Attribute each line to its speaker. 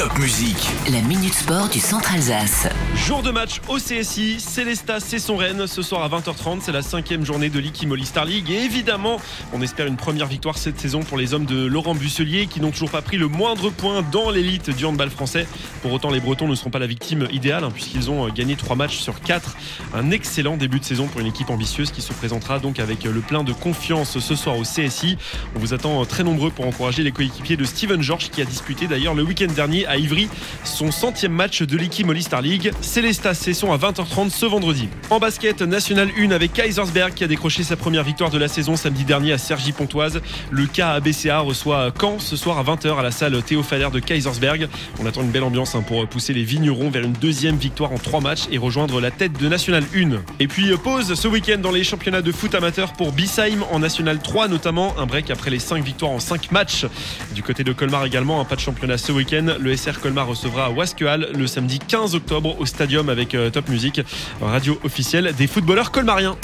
Speaker 1: Top Musique.
Speaker 2: La Minute Sport du Centre Alsace.
Speaker 3: Jour de match au CSI, Célesta c'est son Rennes ce soir à 20h30. C'est la cinquième journée de l'Ikimoli Star League. Et évidemment, on espère une première victoire cette saison pour les hommes de Laurent Busselier qui n'ont toujours pas pris le moindre point dans l'élite du handball français. Pour autant, les Bretons ne seront pas la victime idéale hein, puisqu'ils ont gagné 3 matchs sur 4. Un excellent début de saison pour une équipe ambitieuse qui se présentera donc avec le plein de confiance ce soir au CSI. On vous attend très nombreux pour encourager les coéquipiers de Steven George qui a disputé d'ailleurs le week-end dernier à Ivry son centième match de l'Iki Star League. Célestas Cesson à 20h30 ce vendredi. En basket, National 1 avec Kaisersberg qui a décroché sa première victoire de la saison samedi dernier à Sergi Pontoise. Le KABCA reçoit Caen ce soir à 20h à la salle Théophalaire de Kaisersberg. On attend une belle ambiance hein, pour pousser les vignerons vers une deuxième victoire en trois matchs et rejoindre la tête de National 1. Et puis pause ce week-end dans les championnats de foot amateur pour Bisheim en National 3 notamment. Un break après les 5 victoires en 5 matchs. Du côté de Colmar également, un pas de championnat ce week-end. SR Colmar recevra Wasquehal le samedi 15 octobre au Stadium avec euh, Top Music, radio officielle des footballeurs colmariens.